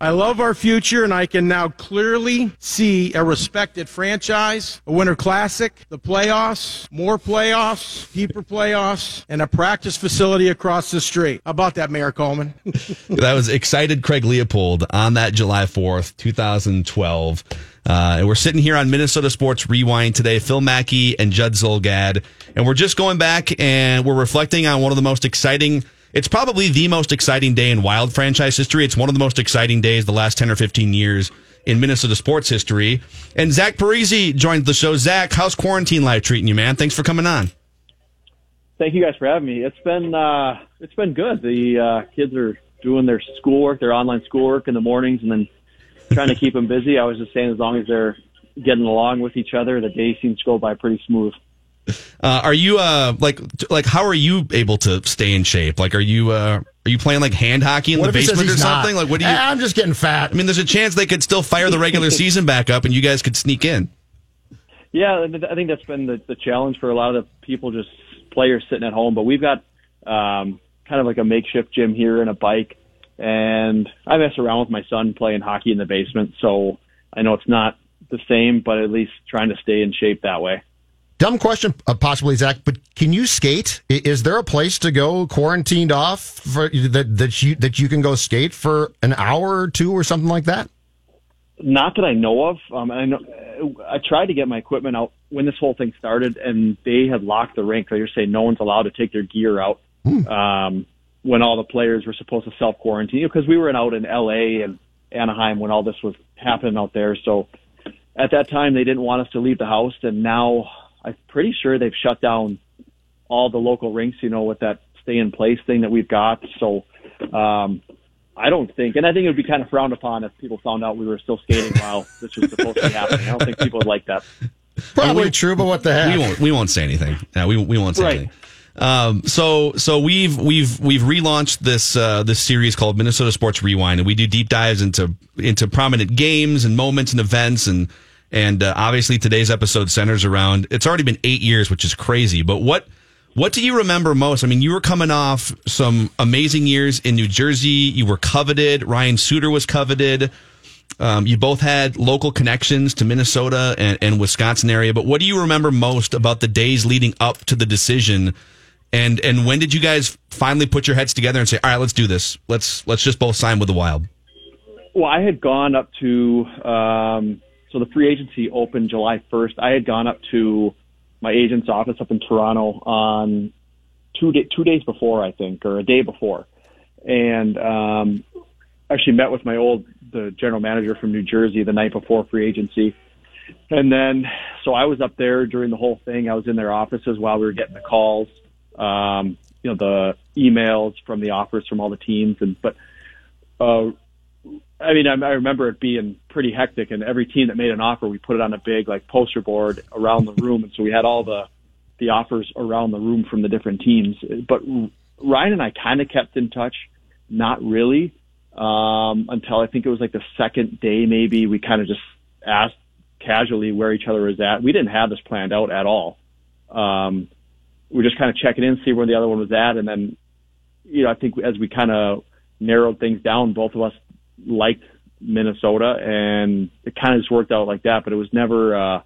I love our future, and I can now clearly see a respected franchise, a Winter Classic, the playoffs, more playoffs, deeper playoffs, and a practice facility across the street. How about that, Mayor Coleman? that was excited Craig Leopold on that July 4th, 2012. Uh, and we're sitting here on Minnesota Sports Rewind today, Phil Mackey and Judd Zulgad. And we're just going back and we're reflecting on one of the most exciting – it's probably the most exciting day in Wild franchise history. It's one of the most exciting days the last 10 or 15 years in Minnesota sports history. And Zach Parise joins the show. Zach, how's quarantine life treating you, man? Thanks for coming on. Thank you guys for having me. It's been uh, it's been good. The uh, kids are doing their schoolwork, their online schoolwork in the mornings, and then trying to keep them busy. I was just saying, as long as they're getting along with each other, the day seems to go by pretty smooth. Uh, are you uh like like how are you able to stay in shape? Like are you uh are you playing like hand hockey in what the basement or something? Not? Like what do you I'm just getting fat. I mean there's a chance they could still fire the regular season back up and you guys could sneak in. Yeah, I think that's been the, the challenge for a lot of the people just players sitting at home, but we've got um kind of like a makeshift gym here and a bike and I mess around with my son playing hockey in the basement, so I know it's not the same, but at least trying to stay in shape that way. Dumb question, uh, possibly Zach, but can you skate? Is there a place to go quarantined off for that that you that you can go skate for an hour or two or something like that? Not that I know of. Um, I know I tried to get my equipment out when this whole thing started, and they had locked the rink. They were saying no one's allowed to take their gear out hmm. um, when all the players were supposed to self quarantine because we were out in L.A. and Anaheim when all this was happening out there. So at that time, they didn't want us to leave the house, and now I'm pretty sure they've shut down all the local rinks, you know, with that stay in place thing that we've got. So, um, I don't think, and I think it would be kind of frowned upon if people found out we were still skating while this was supposed to be happening. I don't think people would like that. Probably we, true, but what the heck? We won't. We won't say anything. Yeah, we we won't say right. anything. Um, so so we've we've we've relaunched this uh, this series called Minnesota Sports Rewind, and we do deep dives into into prominent games and moments and events and and uh, obviously today's episode centers around. It's already been eight years, which is crazy. But what what do you remember most? I mean, you were coming off some amazing years in New Jersey. You were coveted. Ryan Suter was coveted. Um, you both had local connections to Minnesota and, and Wisconsin area. But what do you remember most about the days leading up to the decision? And and when did you guys finally put your heads together and say, "All right, let's do this. Let's let's just both sign with the Wild"? Well, I had gone up to um, so the free agency opened July 1st. I had gone up to my agent's office up in Toronto on two day, two days before, I think, or a day before, and um, actually met with my old the general manager from New Jersey the night before free agency. And then, so I was up there during the whole thing. I was in their offices while we were getting the calls, um, you know, the emails from the offers from all the teams. And, but, uh, I mean, I, I remember it being pretty hectic, and every team that made an offer, we put it on a big like poster board around the room, and so we had all the the offers around the room from the different teams. But Ryan and I kind of kept in touch, not really, um, until I think it was like the second day, maybe we kind of just asked casually where each other was at. We didn't have this planned out at all. Um, we were just kind of checking in, see where the other one was at, and then, you know, I think as we kind of narrowed things down, both of us liked Minnesota, and it kind of just worked out like that. But it was never uh,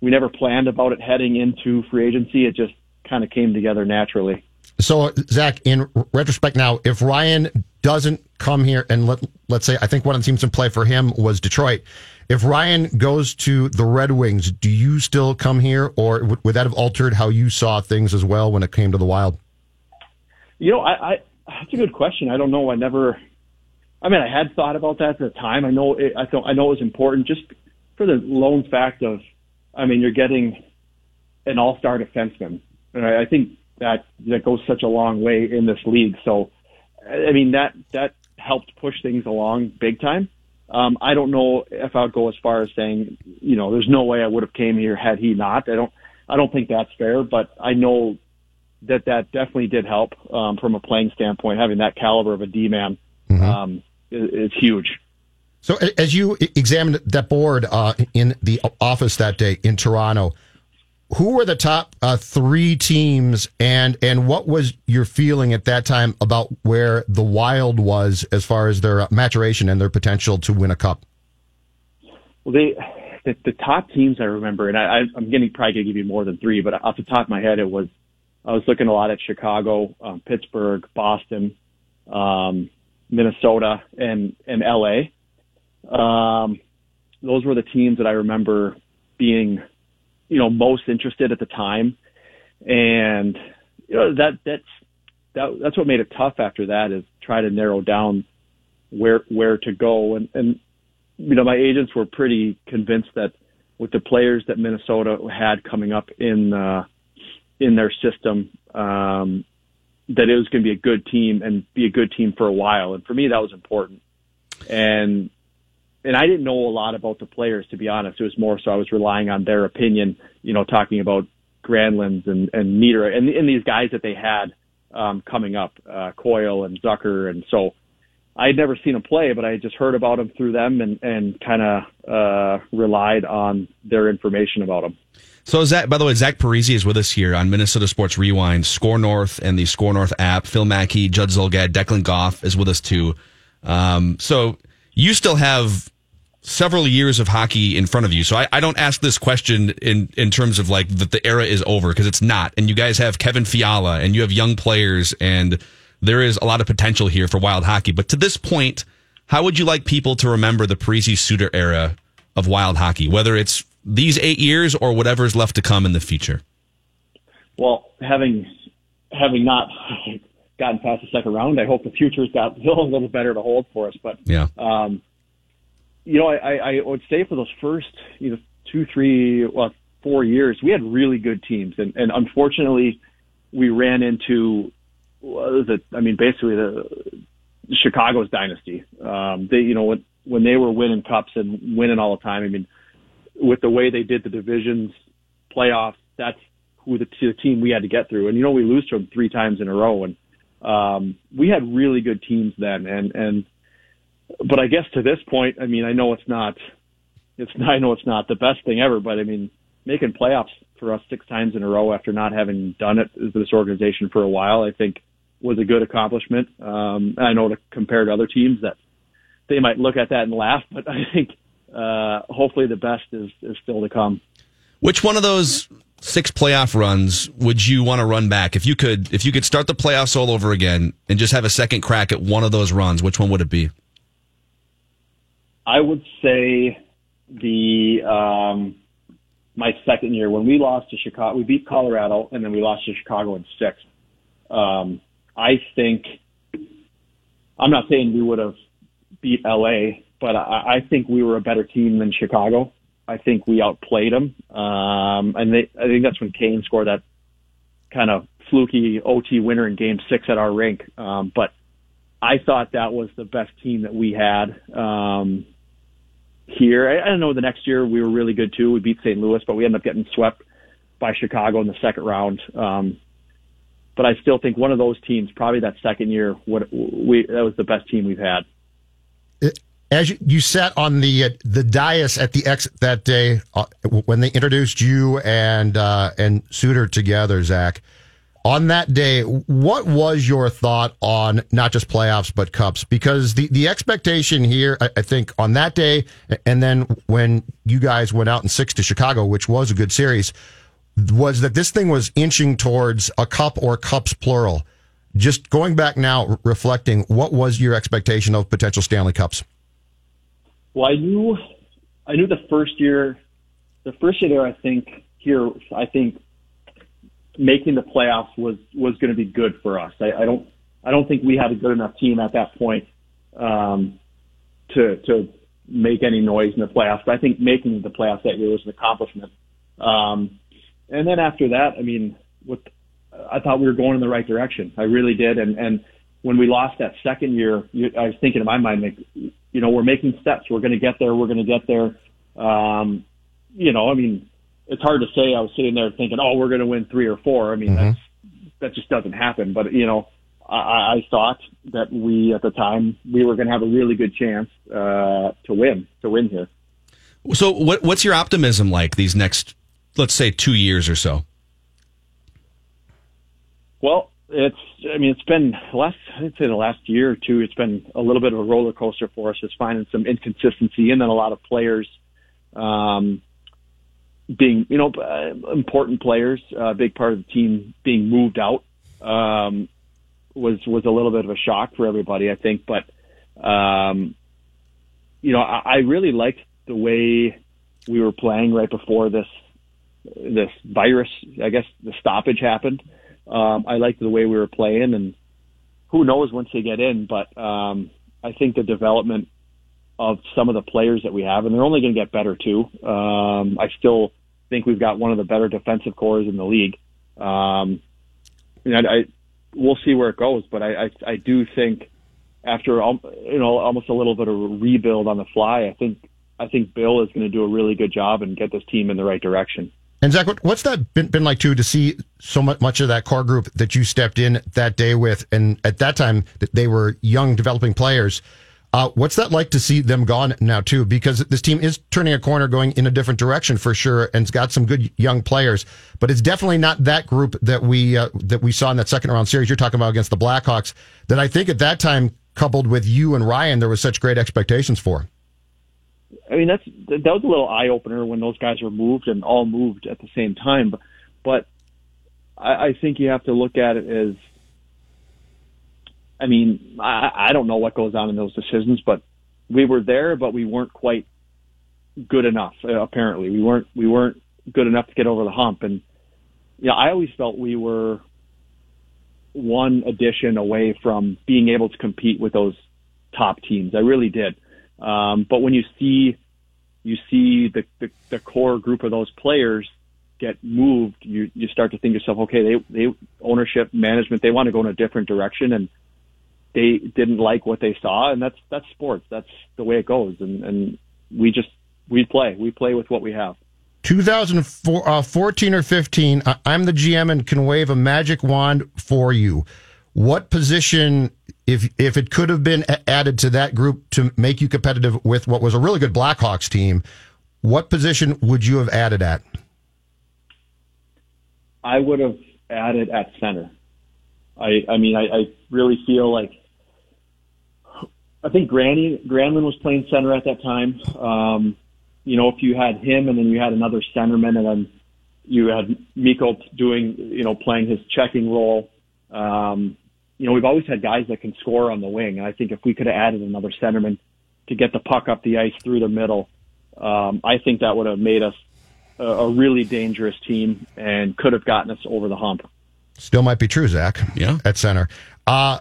we never planned about it heading into free agency. It just kind of came together naturally. So, Zach, in retrospect now, if Ryan doesn't come here and let let's say I think one of the teams in play for him was Detroit. If Ryan goes to the Red Wings, do you still come here, or would, would that have altered how you saw things as well when it came to the Wild? You know, I, I that's a good question. I don't know. I never. I mean, I had thought about that at the time. I know. It, I thought I know it was important just for the lone fact of. I mean, you're getting an all-star defenseman, and I, I think that that goes such a long way in this league. So, I mean that that helped push things along big time. Um, I don't know if I'd go as far as saying, you know, there's no way I would have came here had he not. I don't. I don't think that's fair, but I know that that definitely did help um, from a playing standpoint. Having that caliber of a D man mm-hmm. um, is, huge. So, as you examined that board uh, in the office that day in Toronto, who were the top uh, three teams, and and what was your feeling at that time about where the Wild was as far as their maturation and their potential to win a cup? Well, they the, the top teams I remember, and I, I'm getting probably gonna give you more than three, but off the top of my head, it was I was looking a lot at Chicago, um, Pittsburgh, Boston, um, Minnesota, and and LA. Um, those were the teams that I remember being, you know, most interested at the time, and you know that that's that, that's what made it tough after that is try to narrow down where where to go and and you know my agents were pretty convinced that with the players that Minnesota had coming up in uh, in their system um, that it was going to be a good team and be a good team for a while. And for me, that was important. And and I didn't know a lot about the players to be honest. It was more so I was relying on their opinion. You know, talking about Granlunds and and Nieder and and these guys that they had um, coming up, uh, Coyle and Zucker, and so. I had never seen them play, but I had just heard about them through them and, and kind of uh, relied on their information about them. So Zach, by the way, Zach Parise is with us here on Minnesota Sports Rewind, Skor North and the Skor North app. Phil Mackey, Judd Zulgad, Declan Goff is with us too. Um, so you still have several years of hockey in front of you. So I, I don't ask this question in, in terms of like that the era is over because it's not. And you guys have Kevin Fiala and you have young players and there is a lot of potential here for wild hockey. But to this point, how would you like people to remember the Parise Suter era of wild hockey, whether it's these eight years or whatever's left to come in the future? Well, having having not gotten past the second round, I hope the future's got a little better to hold for us. But yeah, um, you know, I, I would say for those first you know two, three, well, four years, we had really good teams, and, and unfortunately, we ran into what is it? I mean, basically the Chicago's dynasty. Um, they, you know, when when they were winning cups and winning all the time. I mean, with the way they did the divisions playoffs, that's who the, the team we had to get through. And you know, we lose to them three times in a row, and um, we had really good teams then. And and but I guess to this point, I mean, I know it's not, it's I know it's not the best thing ever, but I mean, making playoffs for us six times in a row after not having done it as this organization for a while, I think was a good accomplishment. Um, I know to compare to other teams that they might look at that and laugh, but I think uh, hopefully the best is, is still to come. Which one of those six playoff runs would you want to run back if you could if you could start the playoffs all over again and just have a second crack at one of those runs which one would it be i would say the um my second year when we lost to chicago we beat colorado and then we lost to chicago in six um i think i'm not saying we would have beat la but I, I think we were a better team than Chicago. I think we outplayed them, um, and they, I think that's when Kane scored that kind of fluky OT winner in Game Six at our rink. Um, but I thought that was the best team that we had um, here. I, I don't know. The next year we were really good too. We beat St. Louis, but we ended up getting swept by Chicago in the second round. Um, but I still think one of those teams, probably that second year, what we that was the best team we've had as you, you sat on the uh, the dais at the Xcel that day uh, when they introduced you and uh, and Suter together, Zach. On that day, what was your thought on not just playoffs but cups? Because the, the expectation here, I, I think, on that day, and then when you guys went out in six to Chicago, which was a good series, was that this thing was inching towards a cup or cups plural. just going back now, reflecting, what was your expectation of potential Stanley Cups? Well, I knew, I knew the first year, the first year there, I think here, I think making the playoffs was was going to be good for us. I, I don't, I don't think we had a good enough team at that point um, to to make any noise in the playoffs. But I think making the playoffs that year was an accomplishment. Um, and then after that, I mean, with I thought we were going in the right direction. I really did. And and when we lost that second year, you, I was thinking in my mind, like, you know, we're making steps. We're going to get there. We're going to get there. Um, you know, I mean, it's hard to say. I was sitting there thinking, oh, we're going to win three or four. I mean, mm-hmm. that's that just doesn't happen. But you know, I, I thought that we at the time we were going to have a really good chance uh, to win to win here. So, what, what's your optimism like these next, let's say, two years or so? Well, it's I mean it's been last I'd say the last year or two it's been a little bit of a roller coaster for us just finding some inconsistency and then a lot of players um being you know uh, important players a uh, big part of the team being moved out um was was a little bit of a shock for everybody I think but um you know I, I really liked the way we were playing right before this this virus I guess the stoppage happened um, I liked the way we were playing, and who knows once they get in. But um, I think the development of some of the players that we have, and they're only going to get better too. Um, I still think we've got one of the better defensive cores in the league. Um, and I, I we'll see where it goes, but I, I, I do think after you know almost a little bit of a rebuild on the fly, I think I think Bill is going to do a really good job and get this team in the right direction. And Zach, what's that been, been like too to see so much, much of that core group that you stepped in that day with, and at that time they were young developing players. Uh, what's that like to see them gone now too? Because this team is turning a corner, going in a different direction for sure, and it's got some good young players. But it's definitely not that group that we uh, that we saw in that second round series you're talking about against the Blackhawks. That I think at that time, coupled with you and Ryan, there was such great expectations for. I mean, that's that was a little eye opener when those guys were moved and all moved at the same time. But, but I, I think you have to look at it as, I mean, I, I don't know what goes on in those decisions, but we were there, but we weren't quite good enough. Uh, apparently, we weren't we weren't good enough to get over the hump. And yeah, I always felt we were one addition away from being able to compete with those top teams. I really did. Um, but when you see you see the, the, the core group of those players get moved, you you start to think yourself, okay, they they ownership management they want to go in a different direction, and they didn't like what they saw, and that's that's sports. That's the way it goes, and and we just we play we play with what we have. 2014 uh, or 15, I'm the GM and can wave a magic wand for you. What position if if it could have been added to that group to make you competitive with what was a really good Blackhawks team, what position would you have added at? I would have added at center. I I mean I, I really feel like I think Granny Granlund was playing center at that time. Um, you know, if you had him and then you had another centerman and then you had Mikko doing you know playing his checking role. Um, you know, we've always had guys that can score on the wing. And I think if we could have added another centerman to get the puck up the ice through the middle, um, I think that would have made us a, a really dangerous team and could have gotten us over the hump. Still might be true, Zach. Yeah. At center. Uh,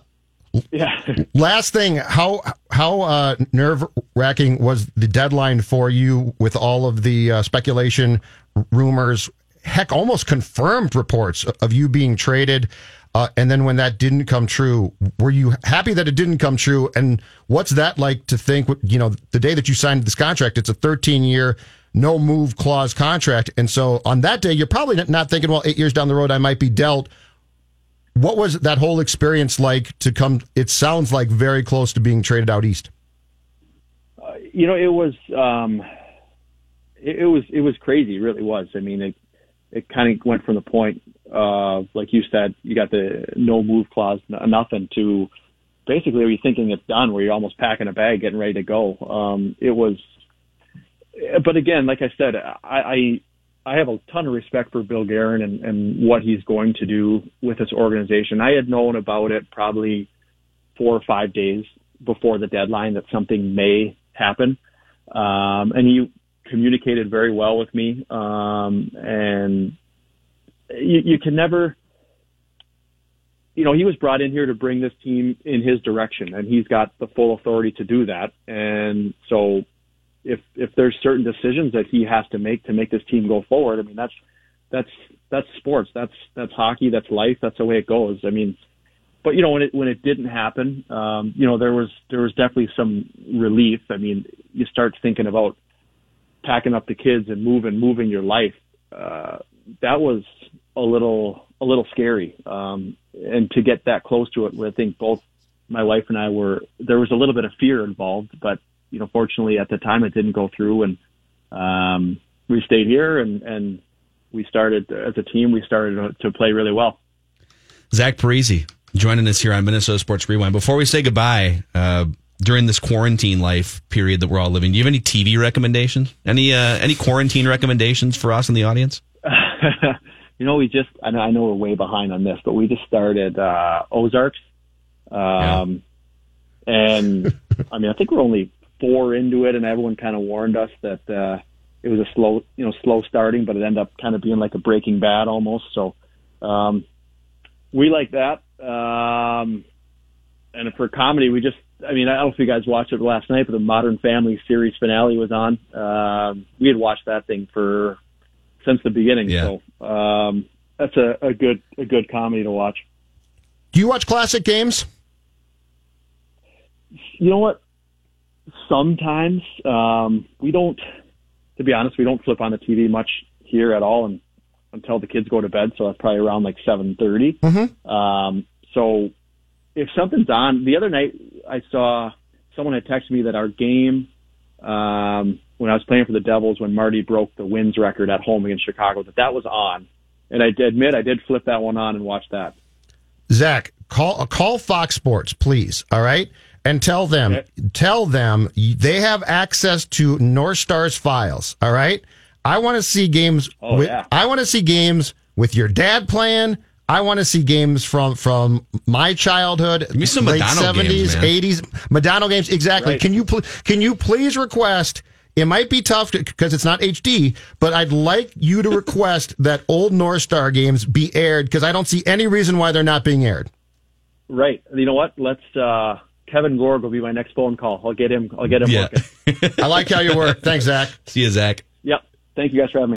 yeah. last thing, how how uh, nerve wracking was the deadline for you with all of the uh, speculation, rumors, heck, almost confirmed reports of you being traded? Uh, and then when that didn't come true, were you happy that it didn't come true? And what's that like to think, you know, the day that you signed this contract, it's a 13 year, no move clause contract. And so on that day, you're probably not thinking, well, eight years down the road, I might be dealt. What was that whole experience like to come? It sounds like very close to being traded out east. Uh, you know, it was, um, it, it was, it was crazy. It really was. I mean, it, it kind of went from the point like you said, you got the no move clause, nothing to basically are you're thinking it's done, where you're almost packing a bag, getting ready to go. Um, it was, but again, like I said, I, I I have a ton of respect for Bill Guerin and, and what he's going to do with this organization. I had known about it probably four or five days before the deadline that something may happen. Um, and he communicated very well with me. Um, and you, you can never, you know, he was brought in here to bring this team in his direction and he's got the full authority to do that. And so if if there's certain decisions that he has to make to make this team go forward, I mean that's that's that's sports. That's that's hockey. That's life. That's the way it goes. I mean, but you know when it when it didn't happen, um, you know there was there was definitely some relief. I mean, you start thinking about packing up the kids and moving moving your life. Uh, that was a little a little scary, um, and to get that close to it, I think both my wife and I were there was a little bit of fear involved, but you know, fortunately at the time it didn't go through and, um, we stayed here and, and we started as a team, we started to play really well. Zach Parise joining us here on Minnesota Sports Rewind. Before we say goodbye, uh, during this quarantine life period that we're all living, do you have any TV recommendations? Any, uh, any quarantine recommendations for us in the audience? you know, we just, I know, I know we're way behind on this, but we just started, uh, Ozarks. Um, yeah. and I mean, I think we're only four into it, and everyone kind of warned us that uh, it was a slow, you know, slow starting, but it ended up kind of being like a Breaking Bad almost. So um, we like that. Um, and for comedy, we just, I mean, I don't know if you guys watched it last night, but the Modern Family series finale was on. Um, we had watched that thing for since the beginning, yeah. so um, that's a, a good a good comedy to watch. Do you watch classic games? You know what? sometimes um, we don't. To be honest, we don't flip on the TV much here at all, and until the kids go to bed. So that's probably around like seven thirty. mm-hmm. um, so if something's on, the other night I saw someone had texted me that our game um, when I was playing for the Devils when Marty broke the wins record at home against Chicago that that was on, and I admit I did flip that one on and watch that. Zach, call call Fox Sports, please. All right and tell them, okay. tell them they have access to North Star's files. All right. I want to see games. Oh, with, yeah. I want to see games with your dad playing. I want to see games from from my childhood, Give some late seventies, eighties, Modano games. Exactly. Right. Can you pl- can you please request? It might be tough because it's not HD, but I'd like you to request that old North Star games be aired because I don't see any reason why they're not being aired. Right. You know what? Let's. uh Kevin Gorg will be my next phone call. I'll get him. I'll get him yeah. working. I like how you work. Thanks, Zach. See you, Zach. Yep. Thank you guys for having me.